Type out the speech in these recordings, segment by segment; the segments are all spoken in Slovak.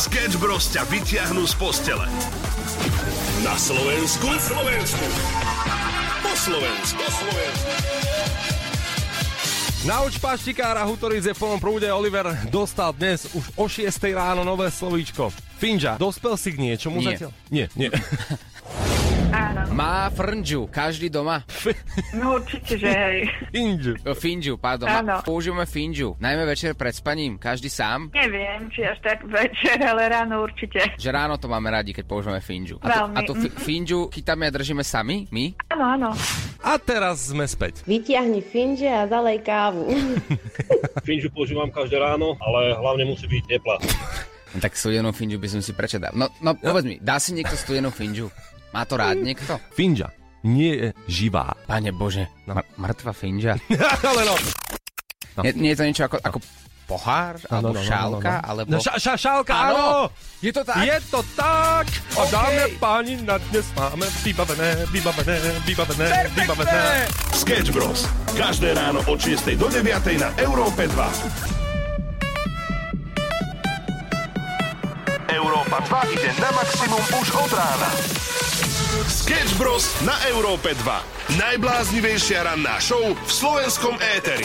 Sketch Bros ťa vyťahnú z postele. Na Slovensku. Na Slovensku. Po Slovensku. Po Slovensku. Nauč paštikára Hutoric je v plnom prúde. Oliver dostal dnes už o 6 ráno nové slovíčko. Finža, dospel si k niečomu Nie. zatiaľ? Nie, nie. Má frnžu, každý doma. No určite, že hej. O, Finžu. Finžu, pardon. Áno. Používame finžu. Najmä večer pred spaním, každý sám. Neviem, či až tak večer, ale ráno určite. Že ráno to máme radi, keď používame finžu. A, tu, Veľmi, a fi- mhm. finžu chytáme a držíme sami, my? Áno, áno. A teraz sme späť. Vytiahni finže a zalej kávu. Finžu používam každé ráno, ale hlavne musí byť teplá. No, tak studenú finžu by som si prečo dal. No, no povedz mi, dá si niekto studenú finžu? Má to rád niekto? Finža nie je živá. Pane Bože, No. no. mŕtva finža. Ale no. No. Nie, nie je to niečo ako, ako pohár, alebo šálka, alebo... No, ša, ša, šálka, Áno. Je to tak? Je to tak. A OK. dáme páni, na dnes máme vybavené, vybavené, vybavené, vybavené. Sketch Bros. Každé ráno od 6 do 9 na Európe 2. Európa 2 ide na maximum už od rána. Sketch Bros. na Európe 2. Najbláznivejšia ranná show v slovenskom éteri.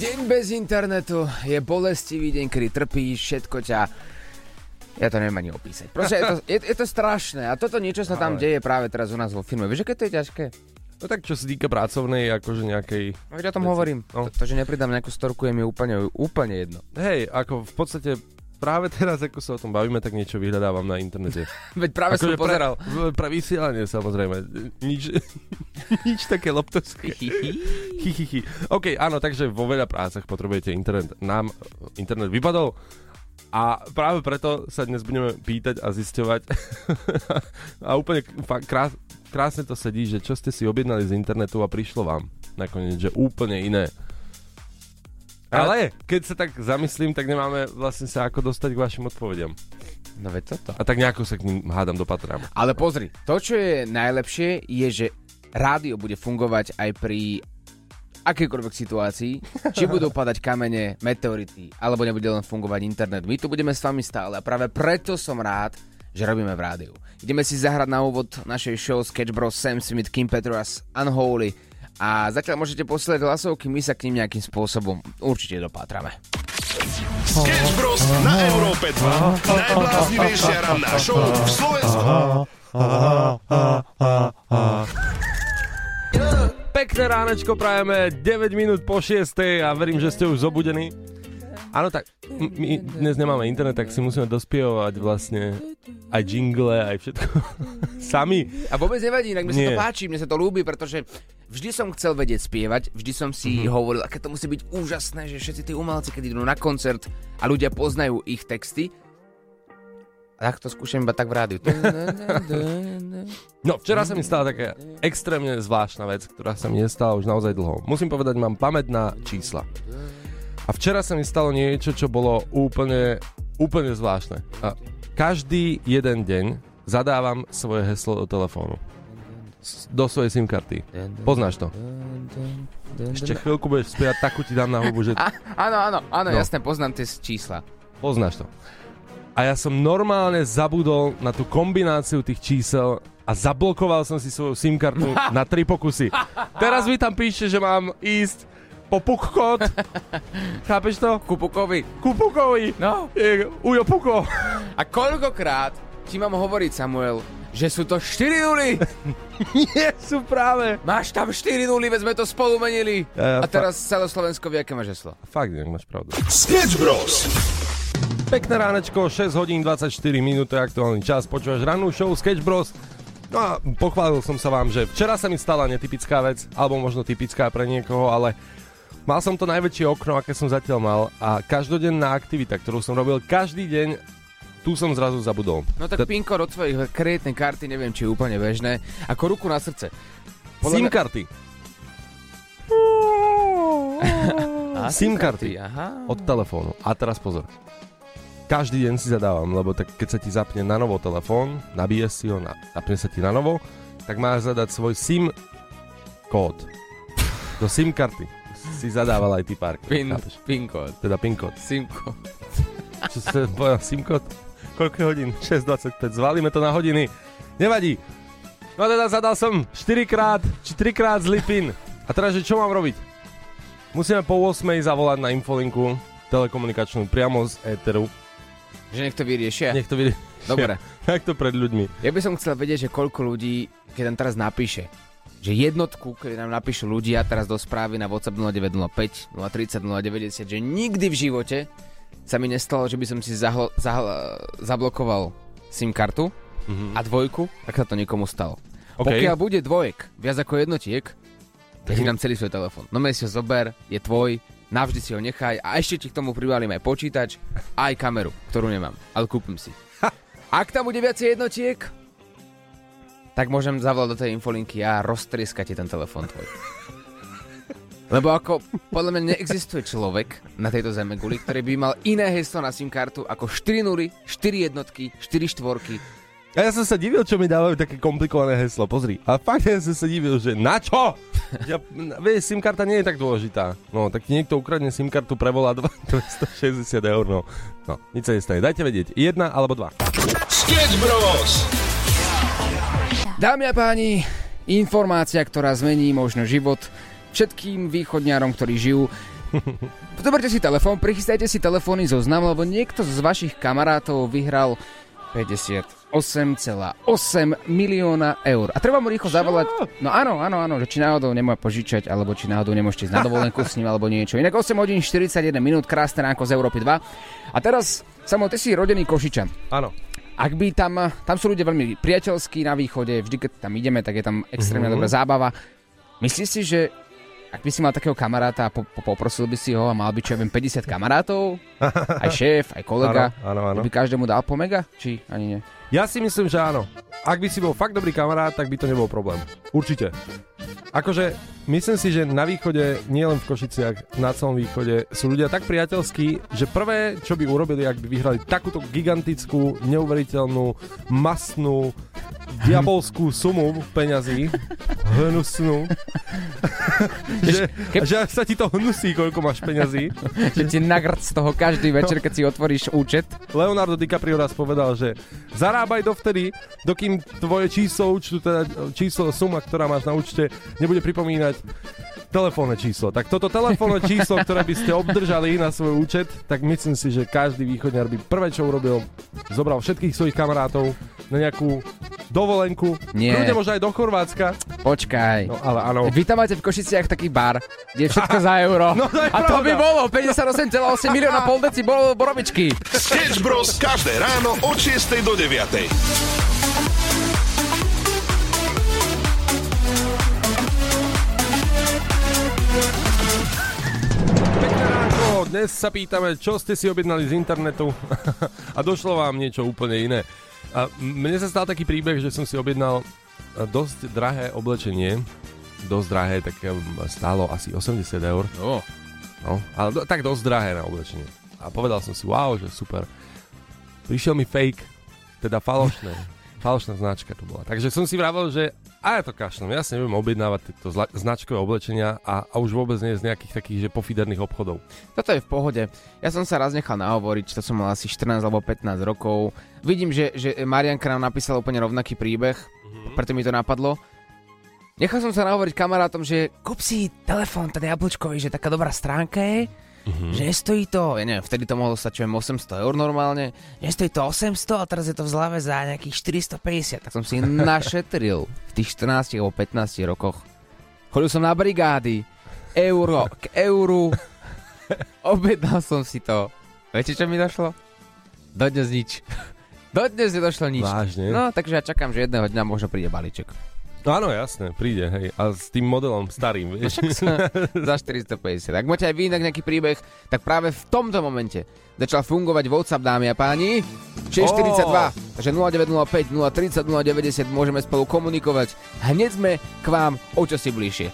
Deň bez internetu je bolestivý deň, kedy trpíš, všetko ťa... Ja to neviem ani opísať. Proste je to, je, je to strašné a toto niečo sa tam Ale- deje práve teraz u nás vo firme. Vieš, aké to je ťažké? No tak čo sa týka pracovnej, akože nejakej... No, veď o tom hovorím. No. To, to, že nepridám nejakú storku, je mi úplne, úplne jedno. Hej, ako v podstate práve teraz, ako sa o tom bavíme, tak niečo vyhľadávam na internete. Veď práve som Akože pozeral. Pre, pre vysielanie samozrejme. Nič, nič také loptovské. Hi, hi, hi. OK, áno, takže vo veľa prácach potrebujete internet. Nám internet vypadol a práve preto sa dnes budeme pýtať a zisťovať a úplne krás, krásne to sedí, že čo ste si objednali z internetu a prišlo vám nakoniec, že úplne iné. Ale keď sa tak zamyslím, tak nemáme vlastne sa ako dostať k vašim odpovediam. No veď toto. A tak nejako sa k ním hádam dopatrám. Ale pozri, to, čo je najlepšie, je, že rádio bude fungovať aj pri akejkoľvek situácii, či budú padať kamene, meteority, alebo nebude len fungovať internet. My tu budeme s vami stále a práve preto som rád, že robíme v rádiu. Ideme si zahrať na úvod našej show Sketch Bros. Sam Smith, Kim Petras, Unholy a zatiaľ môžete posielať hlasovky, my sa k ním nejakým spôsobom určite dopátrame. Sketch Bros. na Európe 2. Najbláznivejšia ranná show v Slovensku. Pekné ránečko prajeme, 9 minút po 6 a verím, že ste už zobudení. Áno, tak my dnes nemáme internet, tak si musíme dospievať vlastne aj jingle, aj všetko sami. A vôbec nevadí, inak mi sa to páči, mne sa to ľúbi, pretože vždy som chcel vedieť spievať, vždy som si Mhm. mm-hmm. hovoril, aké to musí byť úžasné, že všetci tí umelci, keď idú na koncert a ľudia poznajú ich texty, tak to skúšam iba tak v rádiu. No, včera sa mi stala taká extrémne zvláštna vec, ktorá sa mi nestala už naozaj dlho. Musím povedať, mám pamäť na čísla. A včera sa mi stalo niečo, čo bolo úplne, úplne zvláštne. A každý jeden deň zadávam svoje heslo do telefónu. S- Do svojej SIM karty. Poznáš to? Ešte chvíľku budeš spievať, takú ti dám na hubu, že A, áno, áno, áno, No. jasné, poznám tie čísla. poznáš to. A ja som normálne zabudol na tú kombináciu tých čísel a zablokoval som si svoju SIM kartu na tri pokusy. Teraz mi tam píše, že mám ísť po puk kód. Chápeš to? Kupukovi. Ku pukovi. No. Je, Ujo puko. A koľkokrát ti mám hovoriť, Samuel, že sú to 4 nuly? Nie sú práve. Máš tam 4 nuly, veď sme to spolu menili. Ja, ja, A teraz celé Slovensko vie, aké máš heslo. Fakt, nejak máš pravdu. Sketch Bros. Pekné ránečko, 6 hodín 24 minút, aktuálny čas. Počúvaš rannú show Sketch Bros. No a pochválil som sa vám, že včera sa mi stala netypická vec, alebo možno typická pre niekoho, ale mal som to najväčšie okno, aké som zatiaľ mal a každodenná aktivita, ktorú som robil každý deň, tu som zrazu zabudol. No tak T- PIN od svojej kreditnej karty, neviem, či je úplne bežné. Ako ruku na srdce. SIM mňa- karty. Á, SIM karty Aha. od telefónu. A teraz pozor. Každý deň si zadávam, lebo tak keď sa ti zapne na novo telefón, nabije si ho, na, zapne sa ti na novo, tak máš zadať svoj SIM kód. Do SIM karty si zadával aj ty pár. PIN, chápeš? PIN kód. Teda PIN kód. SIM kód. Čo ste povedal, Simkot? Koľko hodín? 6.25. Zvalíme to na hodiny. Nevadí. No teda zadal som 4 krát, či 3 krát zlý pin. A teraz, že čo mám robiť? Musíme po 8 zavolať na infolinku telekomunikačnú priamo z éteru. Že nech to vyriešia. Nech to vidie. Dobre. Tak to pred ľuďmi. Ja by som chcel vedieť, že koľko ľudí, keď nám teraz napíše, že jednotku, keď nám napíšu ľudia teraz do správy na WhatsApp 0905 030 090, že nikdy v živote sa mi nestalo, že by som si zahlo, zahlo, zablokoval SIM kartu Mhm. a dvojku, tak sa to niekomu stalo. OK. Pokiaľ bude dvojek, viac ako jednotiek, ja ti dám celý svoj telefón. No si ho zober, je tvoj, navždy si ho nechaj a ešte ti k tomu privalím aj počítač, aj kameru, ktorú nemám, ale kúpim si. Ak tam bude viacej jednotiek, tak môžem zavolať do tej infolinky a roztrieskať ti ten telefón tvoj. Lebo ako, podľa mňa neexistuje človek na tejto zeme guli, ktorý by mal iné heslo na SIM kartu ako 4 nuly, 4 jednotky, 4 štvorky. A ja som sa divil, čo mi dávajú také komplikované heslo. Pozri. A fakt ja som sa divil, že na čo? Ja, vieš, SIM karta nie je tak dôležitá. No, tak ti niekto ukradne SIM kartu, prevolá 260 eur. No, no nič sa nestane. Dajte vedieť. Jedna alebo dva. Sketch Bros. Dámy a páni, informácia, ktorá zmení možno život všetkým východňárom, ktorí žijú. Zoberte si telefón, prichystajte si telefónny zoznam, lebo niekto z vašich kamarátov vyhral 58,8 milióna eur. A treba mu rýchlo zavolať. No áno, áno, áno, že či náhodou nemôže požičať, alebo či náhodou nemôžete ísť na dovolenku s ním, alebo niečo. Inak 8 hodín 41 minút, krásne ránko z Európy 2. A teraz, Samo, ty si rodený Košičan. Áno. Ak by tam, tam sú ľudia veľmi priateľskí na východe, vždy keď tam ideme, tak je tam extrémne Mhm. dobrá zábava. Myslíš si, že ak by si mal takého kamaráta a po, po, poprosil by si ho a mal by čo ja viem 50 kamarátov, aj šéf, aj kolega, Áno, áno, áno. by každému dal po mega? Či ani nie? Ja si myslím, že áno. Ak by si bol fakt dobrý kamarát, tak by to nebol problém. Určite. Akože, myslím si, že na východe, nielen v Košiciach, na celom východe, sú ľudia tak priateľskí, že prvé, čo by urobili, ak by vyhrali takúto gigantickú, neuveriteľnú, masnú, diabolskú sumu peňazí, hnusnú, že, že až sa ti to hnusí, koľko máš peňazí. Že ti nagrd z toho každý večer, keď si otvoríš účet. Leonardo DiCaprio raz povedal, že zarábaj dovtedy, dokým tvoje číslo účtu, teda číslo suma, ktorá máš na účte, nebude pripomínať telefónne číslo. Tak toto telefónne číslo, ktoré by ste obdržali na svoj účet, tak myslím si, že každý východňar by prvé, čo urobil, zobral všetkých svojich kamarátov na nejakú dovolenku. Nie. Kľudne možno aj do Chorvátska. Počkaj. No ale áno. Vy tam máte v Košiciach taký bar, kde je všetko za euro. No, to je a to by bolo 58,8 milióna pol deci borovičky. Sketch Bros. každé ráno od 6 do 9. dnes sa pýtame, čo ste si objednali z internetu a došlo vám niečo úplne iné. A mne sa stal taký príbeh, že som si objednal dosť drahé oblečenie, dosť drahé, tak um, stálo asi 80 eur, No. no, ale do, tak dosť drahé na oblečenie. A povedal som si, wow, že super. Prišiel mi fake, teda falošné, falošná značka to bola. Takže som si vravel, že a ja to kašlem, ja si nebudem objednávať tieto zla- značkové oblečenia a, a už vôbec nie z nejakých takých, že pofiderných obchodov. Toto je v pohode. Ja som sa raz nechal nahovoriť, to som mal asi 14 alebo 15 rokov. Vidím, že, že Marianka nám napísala úplne rovnaký príbeh, mm-hmm. preto mi to napadlo. Nechal som sa nahovoriť kamarátom, že kúp si telefón, ten jablčkový, že taká dobrá stránka je, mm-hmm. že stojí to, ja neviem, vtedy to mohlo stať čo viem, 800 eur normálne, že stojí to 800 a teraz je to v zlave za nejakých 450, tak som si našetril v tých 14 alebo 15 rokoch. Chodil som na brigády, euro k euru, objednal som si to. Viete, čo mi došlo? Dodnes nič. Dodnes nedošlo nič. Vážne? No, takže ja čakám, že jedného dňa možno príde balíček. No áno, jasné, príde, hej. A s tým modelom starým, vieš. Za 450. Ak máte aj vy inak nejaký príbeh, tak práve v tomto momente začal fungovať WhatsApp, dámy a páni. 642, Ó. takže 0905 030 090 môžeme spolu komunikovať. Hneď sme k vám o čosi bližšie.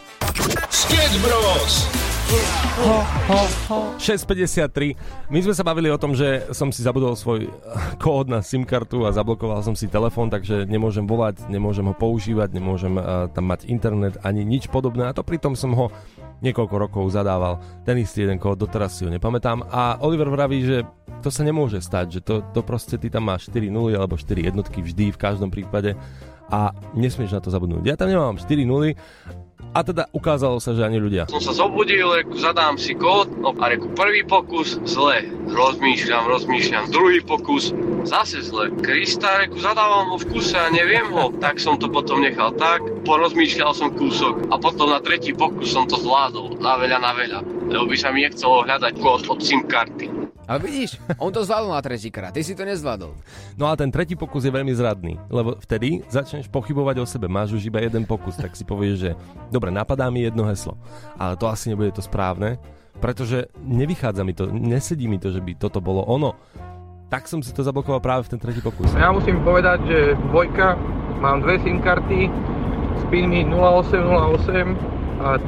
Sketch Bros. 6.53. My sme sa bavili o tom, že som si zabudol svoj kód na SIM kartu a zablokoval som si telefón, takže nemôžem volať, nemôžem ho používať, nemôžem uh, tam mať internet ani nič podobné. A to pritom som ho niekoľko rokov zadával. Ten istý jeden kód, doteraz si ho nepamätám. A Oliver vraví, že to sa nemôže stať, že to, to proste ty tam máš 4 nuly alebo 4 jednotky vždy v každom prípade a nesmieš na to zabudnúť. Ja tam nemám 4 nuly a teda ukázalo sa, že ani ľudia. Som sa zobudil, reku, zadám si kód, no a reku, prvý pokus, zle. Rozmýšľam, rozmýšľam, druhý pokus, zase zle. Krista, reku, zadávam ho v kuse a neviem ho. Tak som to potom nechal tak, porozmýšľal som kúsok a potom na tretí pokus som to zvládol, na veľa, na veľa. Lebo by sa mi nechcelo hľadať kód od SIM karty. Ale vidíš, on to zvládol na tretíkrát, ty si to nezvládol. No a ten tretí pokus je veľmi zradný, lebo vtedy začneš pochybovať o sebe, máš už iba jeden pokus, tak si povieš, že dobre, napadá mi jedno heslo, ale to asi nebude to správne, pretože nevychádza mi to, nesedí mi to, že by toto bolo ono. Tak som si to zablokoval práve v ten tretí pokus. Ja musím povedať, že dvojka, mám dve SIM karty s pinmi 0808 a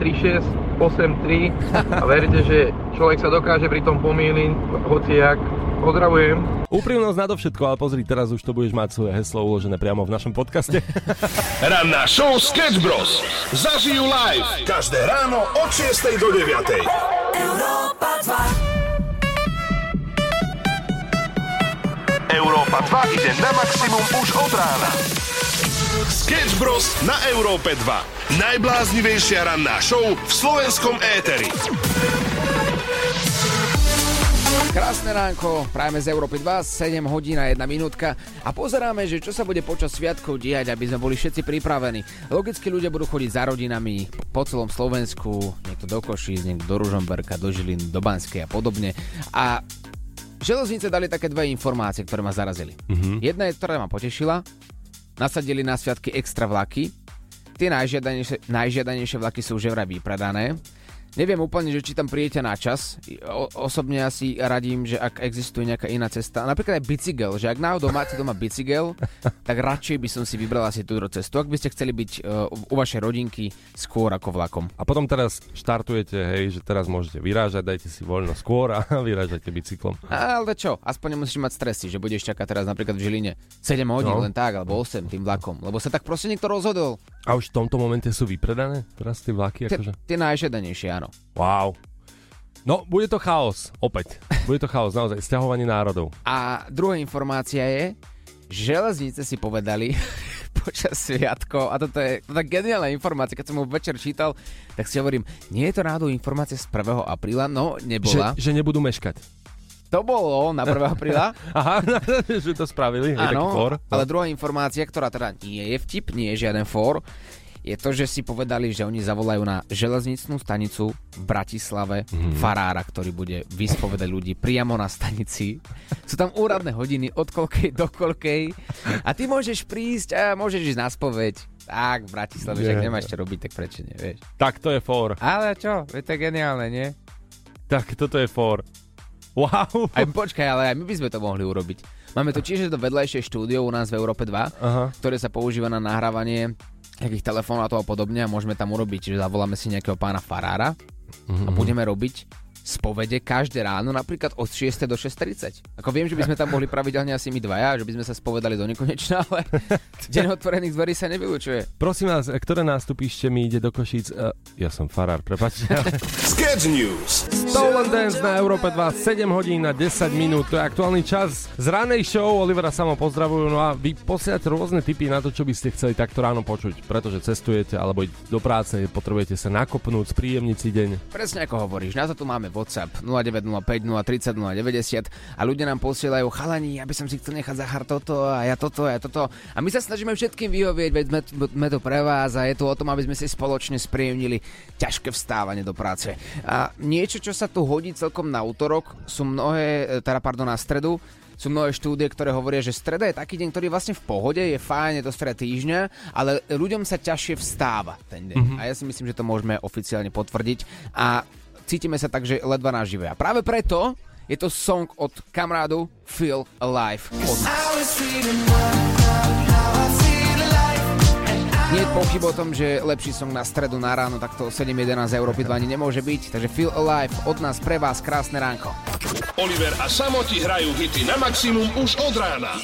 3683 a verte, že človek sa dokáže pri tom pomýliť, hociak. Pozdravujem. Úprimnosť nadovšetko, ale pozri, teraz už to budeš mať svoje heslo uložené priamo v našom podcaste. Ranná show Sketch Bros. Zažijú live každé ráno od 6 do 9. Európa 2. Európa 2 ide na maximum už od rána. Sketch Bros. na Európe 2. Najbláznivejšia ranná show v slovenskom éteri. Krásne ránko, prajeme z Európy 2, 7 hodín a 1 minútka a pozeráme, že čo sa bude počas sviatkov diať, aby sme boli všetci pripravení. Logicky ľudia budú chodiť za rodinami po celom Slovensku, niekto do Košíc, niekto do Ružomberka, do Žiliny, do Banskej a podobne. A železnice dali také dve informácie, ktoré ma zarazili. Mm-hmm. Jedna je, ktorá ma potešila, nasadili na sviatky extra vlaky, tie najžiadanejšie, najžiadanejšie vlaky sú už vraj vypredané. Neviem úplne, že či tam príjete na čas. O, osobne asi radím, že ak existuje nejaká iná cesta, napríklad aj bicykel, že ak náhodou máte doma bicykel, tak radšej by som si vybral asi túto cestu, ak by ste chceli byť uh, u vašej rodinky skôr ako vlakom. A potom teraz štartujete, hej, že teraz môžete vyrážať, dajte si voľno skôr a vyrážate bicyklom. Ale čo, aspoň nemusíš mať stresy, že budeš čakať teraz napríklad v Žiline 7 hodín no. len tak, alebo 8 tým vlakom, lebo sa tak proste niekto rozhodol. A už v tomto momente sú vypredané teraz tie vlaky? Akože? Tie najžiadanejšie, áno. Wow. No, bude to chaos, opäť. Bude to chaos, naozaj, stiahovanie národov. A druhá informácia je, železnice si povedali počas sviatkov, a toto je tá geniálna informácia, keď som ho večer čítal, tak si hovorím, nie je to náhodou informácia z 1. apríla? No, nebola. Že, že nebudú meškať. To bolo na 1. apríla. Aha, že to spravili. Áno, ale druhá informácia, ktorá teda nie je vtip, nie je žiaden for, je to, že si povedali, že oni zavolajú na železničnú stanicu v Bratislave mm. farára, ktorý bude vyspovedať ľudí priamo na stanici. Sú tam úradné hodiny od koľkej do koľkej a ty môžeš prísť a môžeš ísť na spoveď. Tak, v Bratislave, že ak nemáš čo robiť, tak prečo nie, vieš. Tak to je for. Ale čo, je to geniálne, nie? Tak toto je for. Wow. Aj, počkaj, ale aj my by sme to mohli urobiť. Máme to tiež to vedľajšie štúdio u nás v Európe 2, Aha. ktoré sa používa na nahrávanie nejakých telefonátov a podobne a môžeme tam urobiť, že zavoláme si nejakého pána Farára mm-hmm. a budeme robiť spovede každé ráno, napríklad od 6. do 6.30. Ako viem, že by sme tam mohli pravidelne asi my dvaja, že by sme sa spovedali do nekonečna, ale deň otvorených dverí sa nevylučuje. Prosím vás, ktoré nástupište mi ide do Košíc? Uh, ja som farár, prepačte. Sketch News. Stolen Dance na Európe 2, 7 hodín na 10 minút. To je aktuálny čas z ranej show. Olivera samo pozdravujú. No a vy posielate rôzne tipy na to, čo by ste chceli takto ráno počuť, pretože cestujete alebo do práce, potrebujete sa nakopnúť, spríjemniť si deň. Presne ako hovoríš, na to tu máme WhatsApp 0905 030 090 a ľudia nám posielajú chalani, aby som si chcel nechať zahar toto a ja toto a ja toto. A my sa snažíme všetkým vyhovieť, veď sme, sme to pre vás a je to o tom, aby sme si spoločne spríjemnili ťažké vstávanie do práce. A niečo, čo sa tu hodí celkom na útorok, sú mnohé, e, teda pardon, na stredu, sú mnohé štúdie, ktoré hovoria, že streda je taký deň, ktorý je vlastne v pohode, je fajn, je to streda týždňa, ale ľuďom sa ťažšie vstáva ten deň. Mm-hmm. A ja si myslím, že to môžeme oficiálne potvrdiť. A cítime sa tak, že ledva nažive. A práve preto je to song od kamarádu Feel Alive od Nie je pochyb o tom, že lepší song na stredu na ráno takto 7.11 Európy 2 ani nemôže byť, takže Feel Alive od nás pre vás krásne ránko. Oliver a Samo ti hrajú hity na maximum už od rána.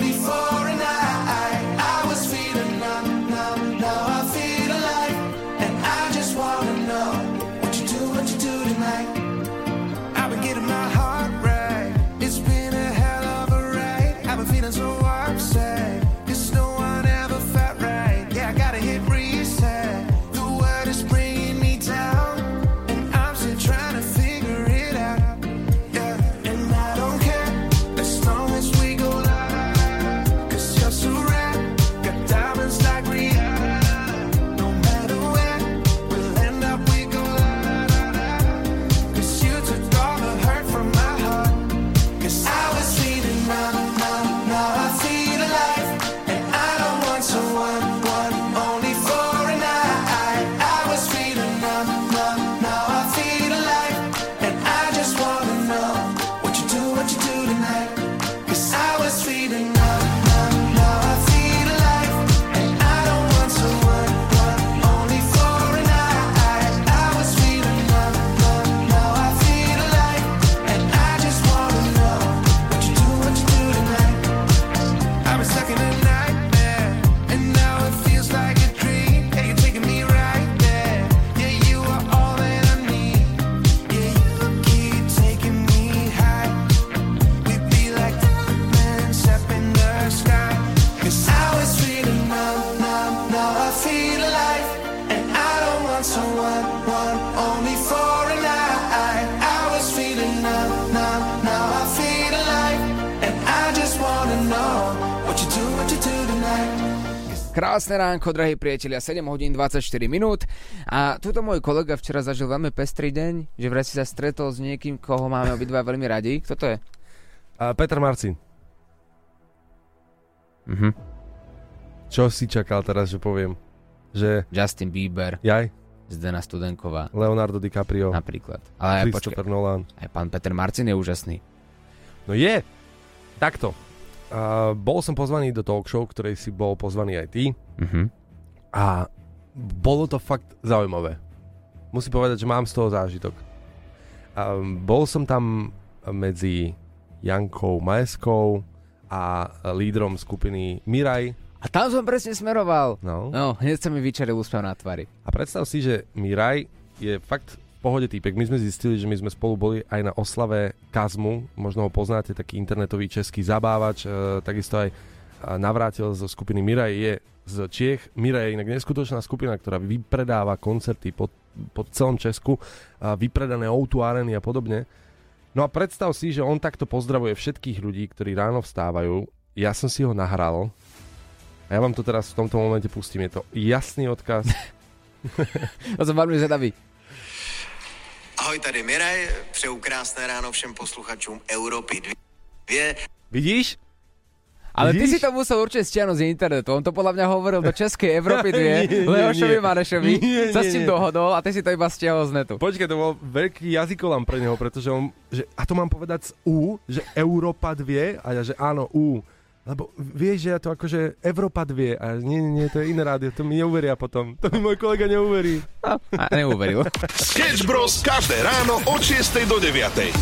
I Krásne ránko, drahí priatelia, 7 hodín 24 minút. A tuto môj kolega včera zažil veľmi pestrý deň, že vraj si sa stretol s niekým, koho máme obidva veľmi radi. Kto to je? A Peter Marcin, Mhm. čo si čakal teraz, že poviem? Že Justin Bieber, jaj, Zdena Studenková, Leonardo DiCaprio, napríklad. Ale aj, Christopher Nolan. aj pán Peter Marcin je úžasný. No je, takto. Uh, bol som pozvaný do talk show, ktorej si bol pozvaný aj ty Mhm. a bolo to fakt zaujímavé. Musím povedať, že mám z toho zážitok. Um, bol som tam medzi Jankou Majeskou a lídrom skupiny Miraj. A tam som presne smeroval. No. No, hneď sa mi vyčaril úsmev na tvári. A predstav si, že Miraj je fakt pohode týpek. My sme zistili, že my sme spolu boli aj na oslave Kazmu. Možno ho poznáte, taký internetový český zabávač. E, takisto aj e, navrátil zo skupiny Miraj je z Čiech. Miraj je inak neskutočná skupina, ktorá vypredáva koncerty po, po celom Česku. A vypredané O2 areny a podobne. No a predstav si, že on takto pozdravuje všetkých ľudí, ktorí ráno vstávajú. Ja som si ho nahral. A ja vám to teraz v tomto momente pustím. Je to jasný odkaz. To som veľmi zvedavý. Ahoj, tady Miraj, přeju krásné ráno všem posluchačům Europy 2. Vidíš? Ale ty Vidíš? si to musel určite stiahnuť z internetu. On to podľa mňa hovoril do Českej Európy 2, Nie, nie, Leošovi. Marešovi, Nie, sa s tým nie. dohodol a ty si to iba stiahol z netu. Počkaj, to bol veľký jazykolám pre neho, pretože on, že, a to mám povedať z U, že Európa 2, a ja, že áno, U. Lebo vieš, že ja to akože Európa 2, a nie, nie, nie, to je iné rádio, to mi neuveria potom. To mi môj kolega neuverí. A neuveril. Sketch Bros. každé ráno od 6 do 9.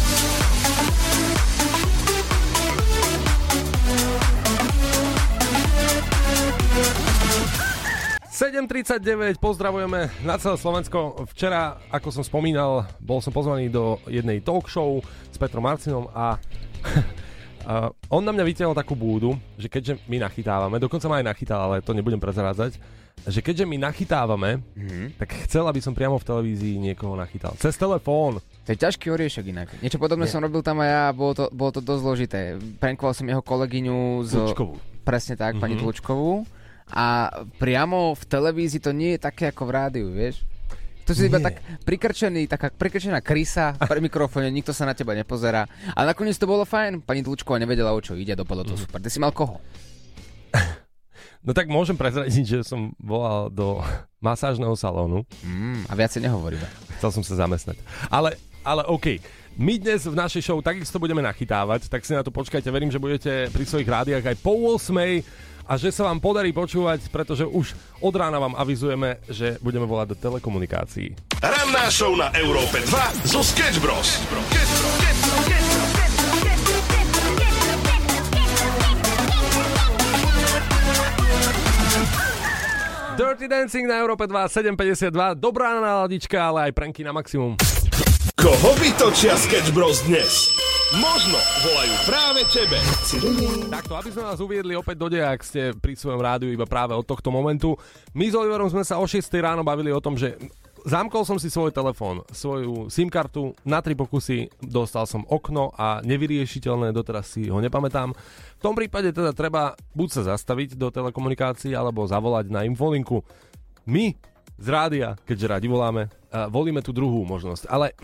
7.39, pozdravujeme na celé Slovensko. Včera, ako som spomínal, bol som pozvaný do jednej talk show s Petrom Marcinom a, a on na mňa vytiahol takú búdu, že keďže my nachytávame, dokonca ma aj nachytal, ale to nebudem prezrádzať, že keďže my nachytávame, Mhm. tak chcel, aby som priamo v televízii niekoho nachytal. Cez telefón. To je ťažký oriešok inak. Niečo podobné Nie. som robil tam aj ja a bolo to, bolo to dosť zložité. Prankoval som jeho kolegyňu z... Tlučkovú. Presne tak, pani Mhm. Tlučkovú. A priamo v televízii to nie je také ako v rádiu, vieš? To si iba Nie. tak prikrčený, taká prikrčená krysa pri mikrofóne, nikto sa na teba nepozerá. A nakoniec to bolo fajn, pani Tlučková nevedela, o čo ide, dopadlo to super. Ty si mal koho? No tak môžem prezradiť, že som volal do masážneho salónu. Mm, a viacej nehovoríme. Chcel som sa zamestnať. Ale, ale OK. My dnes v našej show takisto budeme nachytávať, tak si na to počkajte. Verím, že budete pri svojich rádiách aj po 8 a že sa vám podarí počúvať, pretože už od rána vám avizujeme, že budeme volať do telekomunikácií. Ranná show na Európe 2 zo Sketch Bros. Dirty Dancing na Európe 2, 7.52, dobrá náladička, ale aj pranky na maximum. Koho vytočia Sketch Bros dnes? Možno volajú práve tebe. Takto, aby sme vás uviedli opäť do deja, ak ste pri svojom rádiu iba práve od tohto momentu. My s Oliverom sme sa o 6 ráno bavili o tom, že zamkol som si svoj telefón, svoju SIM kartu na tri pokusy, dostal som okno a nevyriešiteľné, doteraz si ho nepamätám. V tom prípade teda treba buď sa zastaviť do telekomunikácií, alebo zavolať na infolinku. My z rádia, keďže radi voláme, volíme tú druhú možnosť. Ale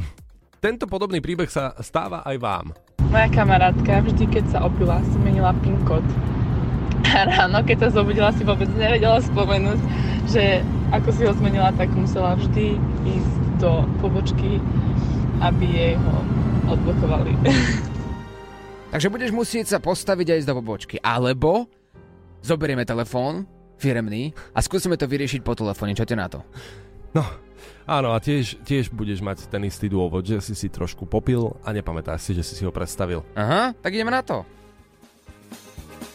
tento podobný príbeh sa stáva aj vám. Moja kamarátka vždy, keď sa opila, si menila PIN kód. A ráno, keď sa zobudila, si vôbec nevedela spomenúť, že ako si ho zmenila, tak musela vždy ísť do pobočky, aby jej ho odblokovali. Takže budeš musieť sa postaviť aj ísť do pobočky. Alebo zoberieme telefón, firemný, a skúsime to vyriešiť po telefóne. Čo ty na to? No, áno, a tiež, tiež budeš mať ten istý dôvod, že si si trošku popil a nepamätáš si, že si si ho predstavil. Aha, tak ideme na to.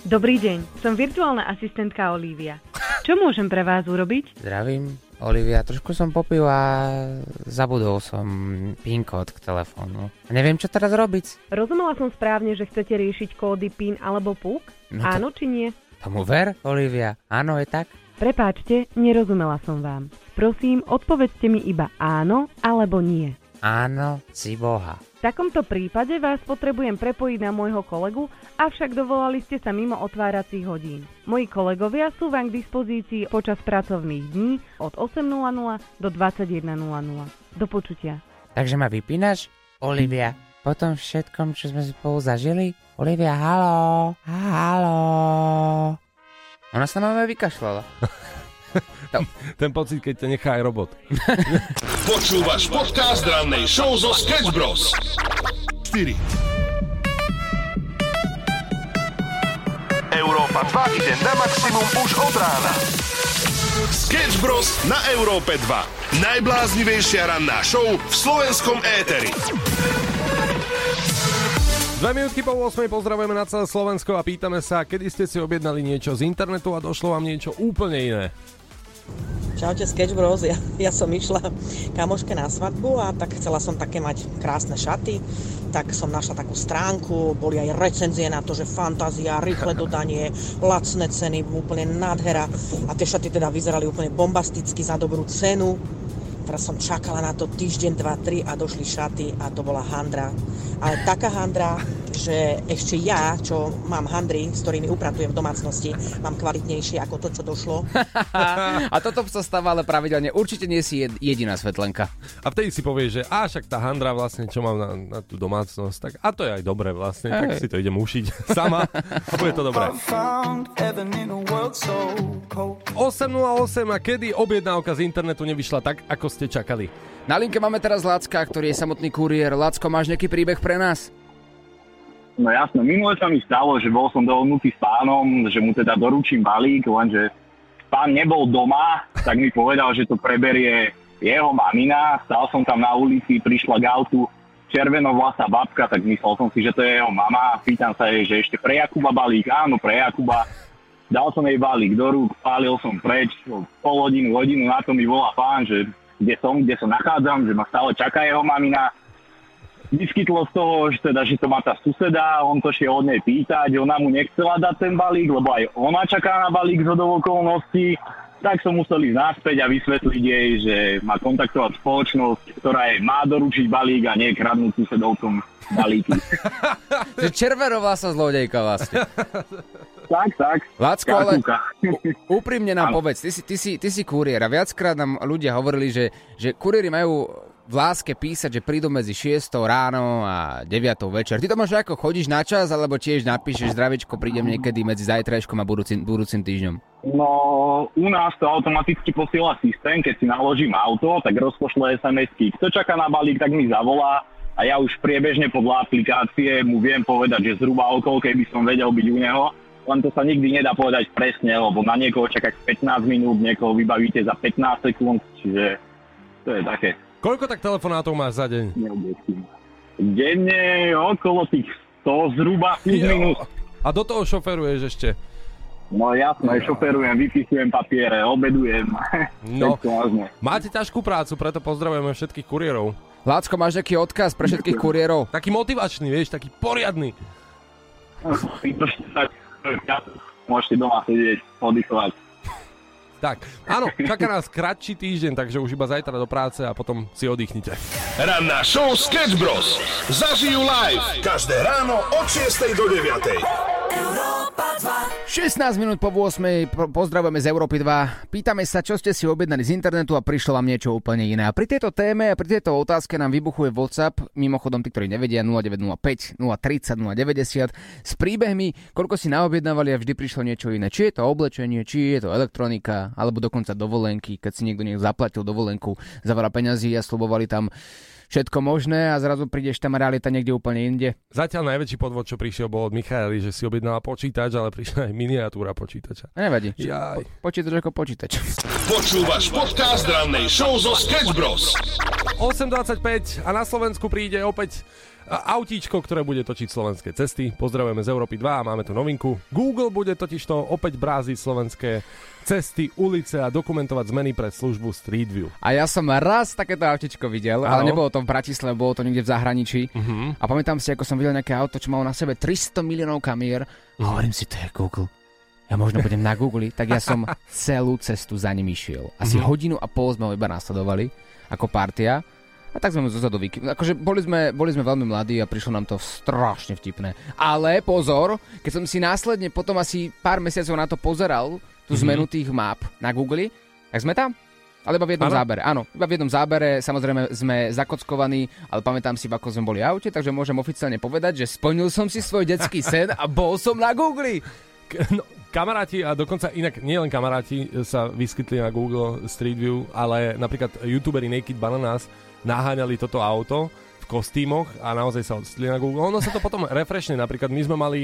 Dobrý deň, som virtuálna asistentka Olivia. Čo môžem pre vás urobiť? Zdravím, Olivia. Trošku som popil a zabudol som PIN kód k telefónu. Neviem, čo teraz robiť. Rozumela som správne, že chcete riešiť kódy PIN alebo PUK? No to- Áno či nie? Tomu ver, Olivia. Áno, je tak? Prepáčte, nerozumela som vám. Prosím, odpovedzte mi iba áno alebo nie. Áno, si boha. takomto prípade vás potrebujem prepojiť na môjho kolegu, avšak dovolali ste sa mimo otváracích hodín. Moji kolegovia sú vám k dispozícii počas pracovných dní od 8.00 do 21.00. Do počutia. Takže ma vypínaš, Olivia? Po tom všetkom, čo sme spolu zažili? Olivia, halo, halo. Ona sa na mňa vykašľala. Ten pocit, keď ťa nechá aj robot. Počúvaš podcast rannej show zo Sketch Bros. 4. Európa 2 ide na maximum už od rána. Sketch Bros. na Európe 2. Najbláznivejšia ranná show v slovenskom éteri. Dve minútky po 8 pozdravujeme na celé Slovensko a pýtame sa, kedy ste si objednali niečo z internetu a došlo vám niečo úplne iné. Čaute Sketch Bros, ja, ja som išla kamoške na svadbu a tak chcela som také mať krásne šaty, tak som našla takú stránku, boli aj recenzie na to, že fantázia, rýchle dodanie, lacné ceny, úplne nádhera a tie šaty teda vyzerali úplne bombasticky za dobrú cenu. Teraz som čakala na to týždeň, dva, tri a došli šaty a to bola handra. Ale taká handra, že ešte ja, čo mám handry, s ktorými upratujem v domácnosti, mám kvalitnejšie ako to, čo došlo. a toto sa stáva ale pravidelne. Určite nie si jed- jediná svetlenka. A vtedy si povieš, že a však tá handra vlastne, čo mám na, na tú domácnosť, tak a to je aj dobré vlastne, Hej. tak si to idem ušiť sama a bude to dobré. 8.08 a kedy objednávka z internetu nevyšla tak, ako ste čakali? Na linke máme teraz Lacka, ktorý je samotný kuriér. Lacko, máš nejaký príbeh pre nás? No jasné, minule sa mi stalo, že bol som dohodnutý s pánom, že mu teda doručím balík, lenže pán nebol doma, tak mi povedal, že to preberie jeho mamina. Stal som tam na ulici, prišla k autu červenovlasá babka, tak myslel som si, že to je jeho mama. Pýtam sa jej, že ešte pre Jakuba balík, áno, pre Jakuba. Dal som jej balík do rúk, pálil som preč, pol hodinu, hodinu na to mi volá pán, že kde som, kde sa nachádzam, že ma stále čaká jeho mamina vyskytlo z toho, že, teda, že to má tá suseda, on to šiel od nej pýtať, ona mu nechcela dať ten balík, lebo aj ona čaká na balík z okolností, tak som musel ísť naspäť a vysvetliť jej, že má kontaktovať spoločnosť, ktorá jej má doručiť balík a nie kradnúť susedovcom balíky. Že červerová sa zlodejka vlastne. tak, tak. Lacko, ale úprimne nám Áno. povedz, ty si, ty, si, ty si kuriér a viackrát nám ľudia hovorili, že, že kuriéri majú v láske písať, že prídu medzi 6 ráno a 9 večer. Ty to máš ako, chodíš na čas, alebo tiež napíšeš zdravičko, prídem niekedy medzi zajtrajškom a budúcim, budúcim týždňom? No, u nás to automaticky posiela systém, keď si naložím auto, tak rozpošle SMS-ky. Kto čaká na balík, tak mi zavolá a ja už priebežne podľa aplikácie mu viem povedať, že zhruba o koľkej by som vedel byť u neho. Len to sa nikdy nedá povedať presne, lebo na niekoho čakať 15 minút, niekoho vybavíte za 15 sekúnd, čiže to je také Koľko tak telefonátov máš za deň? Denne okolo tých 100 zhruba, plus minus. A do toho šoferuješ ešte. No jasné, šoferujem, vypisujem papiere, obedujem. No. Máte ťažkú prácu, preto pozdravujeme všetkých kuriérov. Lácko, máš nejaký odkaz pre všetkých kuriérov? Taký motivačný, vieš, taký poriadny. Sa, môžete doma sedieť, oddychovať. Tak, áno, čaká nás kratší týždeň, takže už iba zajtra do práce a potom si oddychnite. Ranná show Sketch Bros. Zažijú live každé ráno od 6 do 9. 16 minút po 8. po- pozdravujeme z Európy 2. Pýtame sa, čo ste si objednali z internetu a prišlo vám niečo úplne iné. A pri tejto téme a pri tejto otázke nám vybuchuje WhatsApp, mimochodom tí, ktorí nevedia, 0905 030 090 s príbehmi, koľko si naobjednávali a vždy prišlo niečo iné. Či je to oblečenie, či je to elektronika, alebo dokonca dovolenky, keď si niekto nech zaplatil dovolenku za veľa peňazí a slubovali tam všetko možné a zrazu prídeš tam a realita niekde úplne inde. Zatiaľ najväčší podvod, čo prišiel, bol od Michaely, že si objednala počítač, ale prišla aj miniatúra počítača. Nevadí. Jaj. Po- počítač ako počítač. Počúvaš podcast rannej show zo Sketch Bros. 8.25 a na Slovensku príde opäť autíčko, ktoré bude točiť slovenské cesty. Pozdravujeme z Európy 2 a máme tu novinku. Google bude totiž to opäť bráziť slovenské cesty, ulice a dokumentovať zmeny pre službu Street View. A ja som raz takéto autičko videl, ale Áno. nebolo to v Bratislave, bolo to niekde v zahraničí. Uh-huh. A pamätám si, ako som videl nejaké auto, čo malo na sebe 300 miliónov kamier. A hovorím si, to je Google. Ja možno budem na Google, tak ja som celú cestu za ním išiel. Asi Mhm. hodinu a pol sme ho iba nasledovali ako partia. A tak sme mu zozadu vyky... Akože boli sme, boli sme veľmi mladí a prišlo nám to strašne vtipné. Ale pozor, keď som si následne potom asi pár mesiacov na to pozeral, tú Mhm. zmenu tých map na Google, tak sme tam. Ale iba v jednom Áno. zábere. Áno, iba v jednom zábere. Samozrejme sme zakockovaní, ale pamätám si, ako sme boli v aute, takže môžem oficiálne povedať, že splnil som si svoj detský sen a bol som na Google. No, kamaráti a dokonca inak nielen kamaráti sa vyskytli na Google Street View, ale napríklad youtuberi Naked Bananas naháňali toto auto v kostýmoch a naozaj sa odstli na Google. Ono sa to potom refreshne, napríklad my sme mali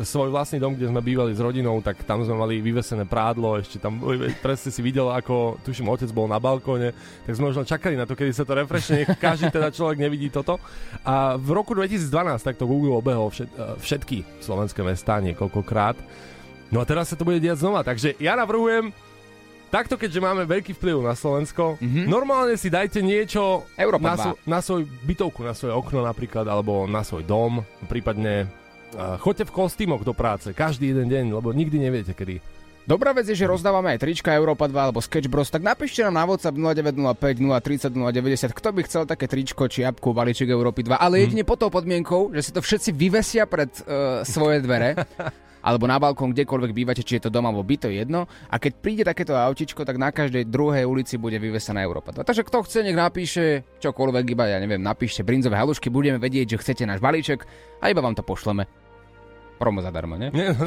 svoj vlastný dom, kde sme bývali s rodinou, tak tam sme mali vyvesené prádlo, ešte tam presne si videl, ako tuším, otec bol na balkóne, tak sme len čakali na to, kedy sa to refreshne, každý teda človek nevidí toto. A v roku 2012 takto Google obehol eh, všetky slovenské mestá niekoľkokrát. No a teraz sa to bude diať znova, takže ja navrhujem, takto keďže máme veľký vplyv na Slovensko, mm-hmm. normálne si dajte niečo Európa na, 2. svo- na svoj bytovku, na svoje okno napríklad, alebo na svoj dom, prípadne uh, choďte v kostýmoch do práce, každý jeden deň, lebo nikdy neviete kedy. Dobrá vec je, že rozdávame aj trička Európa 2 alebo Sketch Bros, tak napíšte nám na WhatsApp 0905 030 090, kto by chcel také tričko či apku, balíček Európy 2, ale jedine pod tou podmienkou, že si to všetci vyvesia pred uh, svoje dvere alebo na balkón, kdekoľvek bývate, či je to dom alebo byto, jedno. A keď príde takéto autičko, tak na každej druhej ulici bude vyvesená Európa 2. Takže kto chce, nech napíše čokoľvek, iba ja neviem, napíšte brinzové halušky, budeme vedieť, že chcete náš balíček a iba vám to pošleme. Promo zadarmo, ne? Nie, no,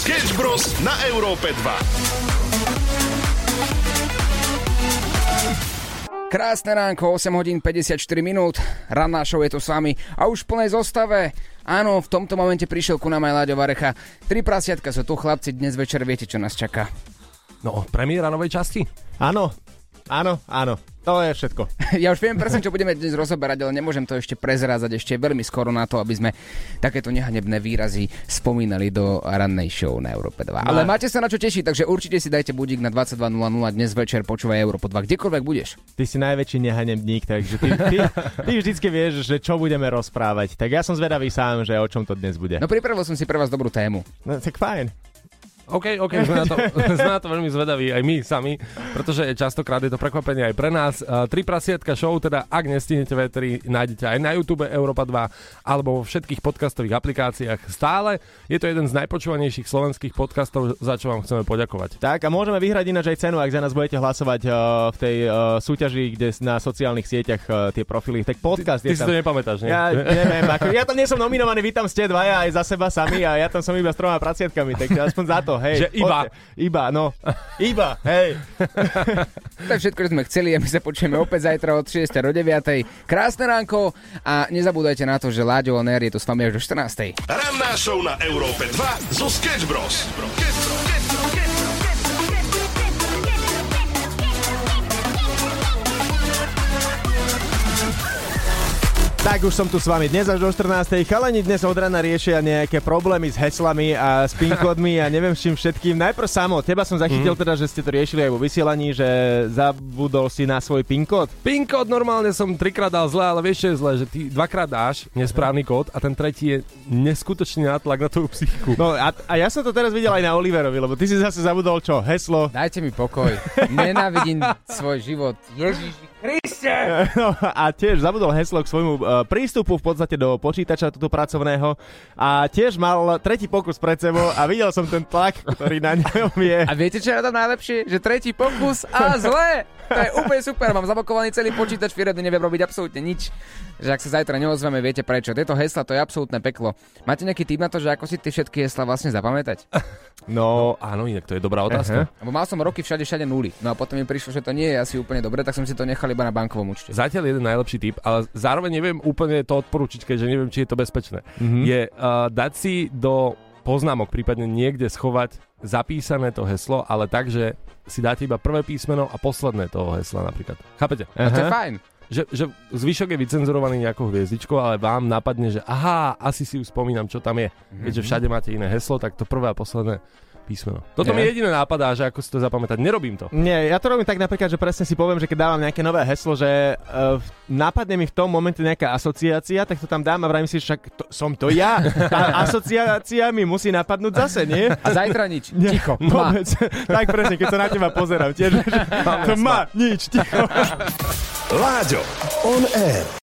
Sketch Bros. na Európe 2. Krásne ránko, 8 hodín 54 minút, ranná show je tu s vami a už v plnej zostave. Áno, v tomto momente prišiel ku nám aj Láďo Varecha. Tri prasiatka sú tu, chlapci, dnes večer viete, čo nás čaká. No, premiéra novej časti? Áno, áno, áno. To je všetko. Ja už viem presne, čo budeme dnes rozoberať, ale nemôžem to ešte prezrázať ešte veľmi skoro na to, aby sme takéto nehanebné výrazy spomínali do rannej show na Európe 2. Ale No. máte sa na čo tešiť, takže určite si dajte budík na 22.00 dnes večer, počúvaj Európo 2, kdekoľvek budeš. Ty si najväčší nehanebník, takže ty, ty, ty vždycky vieš, že čo budeme rozprávať. Tak ja som zvedavý sám, že o čom to dnes bude. No pripravil som si pre vás dobrú tému. No, tak fajn. OK, OK, sme na, to, sme na to veľmi zvedaví aj my sami, pretože častokrát je to prekvapenie aj pre nás. Uh, Tri prasietka show, teda ak nestihnete vetri, nájdete aj na YouTube Európa 2 alebo vo všetkých podcastových aplikáciách stále. Je to jeden z najpočúvanejších slovenských podcastov, za čo vám chceme poďakovať. Tak a môžeme vyhrať ináč aj cenu, ak za nás budete hlasovať uh, v tej uh, súťaži, kde na sociálnych sieťach uh, tie profily. Tak podcast Ty je si tam. to nepamätáš, nie? Ja neviem, ako, ja tam nie som nominovaný, vy tam ste dvaja aj za seba sami a ja tam som iba s troma praciatkami, takže aspoň za to, hej. Že iba. poďte. Iba, no. Iba, hej. To je všetko, čo sme chceli a my sa počujeme opäť zajtra od 6. do 9. Krásne ránko a nezabúdajte na to, že Láďo On Air je tu s vami až do 14. Ranná show na Európe 2 zo Sketch Bros. Tak už som tu s vami dnes až do 14. Chalani dnes od rana riešia nejaké problémy s heslami a s pin a neviem s čím všetkým. Najprv samo, teba som zachytil Mhm. teda, že ste to riešili aj vo vysielaní, že zabudol si na svoj pin kód. PIN kód normálne som trikrát dal zle, ale vieš, čo je zle, že ty dvakrát dáš nesprávny kód a ten tretí je neskutočný nátlak na tvoju psychiku. No a, a ja som to teraz videl aj na Oliverovi, lebo ty si zase zabudol čo? Heslo? Dajte mi pokoj. Nenávidím svoj život. Ježiši Kriste! No, a tiež zabudol heslo k svojmu uh, prístupu v podstate do počítača tuto pracovného a tiež mal tretí pokus pred sebou a videl som ten tlak, ktorý na ňom je. A viete, čo je na tom najlepšie? Že tretí pokus a zle! To je úplne super, mám zablokovaný celý počítač, firmy neviem robiť absolútne nič. Že ak sa zajtra neozveme, viete prečo. Tieto hesla to je absolútne peklo. Máte nejaký tip na to, že ako si tie všetky hesla vlastne zapamätať? No, áno, inak to je dobrá otázka. Lebo mal som roky všade, všade nuly. No a potom mi prišlo, že to nie je asi úplne dobre, tak som si to nechal iba na bankovom účte. Zatiaľ jeden najlepší tip, ale zároveň neviem úplne to odporúčiť, keďže neviem, či je to bezpečné. Mhm. Je uh, dať si do poznámok, prípadne niekde schovať zapísané to heslo, ale tak, že si dáte iba prvé písmeno a posledné toho hesla napríklad. Chápete? A to je fajn. Že, že zvyšok je vycenzurovaný nejakou hviezdičkou, ale vám napadne, že aha, asi si už spomínam, čo tam je. Keďže všade máte iné heslo, tak to prvé a posledné písmeno. Toto mi Je. jediné nápadá, že ako si to zapamätať. Nerobím to. Nie, ja to robím tak napríklad, že presne si poviem, že keď dávam nejaké nové heslo, že uh, napadne mi v tom momente nejaká asociácia, tak to tam dám a vravím si, však to, som to ja. Tá asociácia mi musí napadnúť zase, nie? A zajtra nič. Ticho. Ma. Vôbec. tak presne, keď sa na teba pozerám tiež. to má, nič, ticho. Láďo, on air.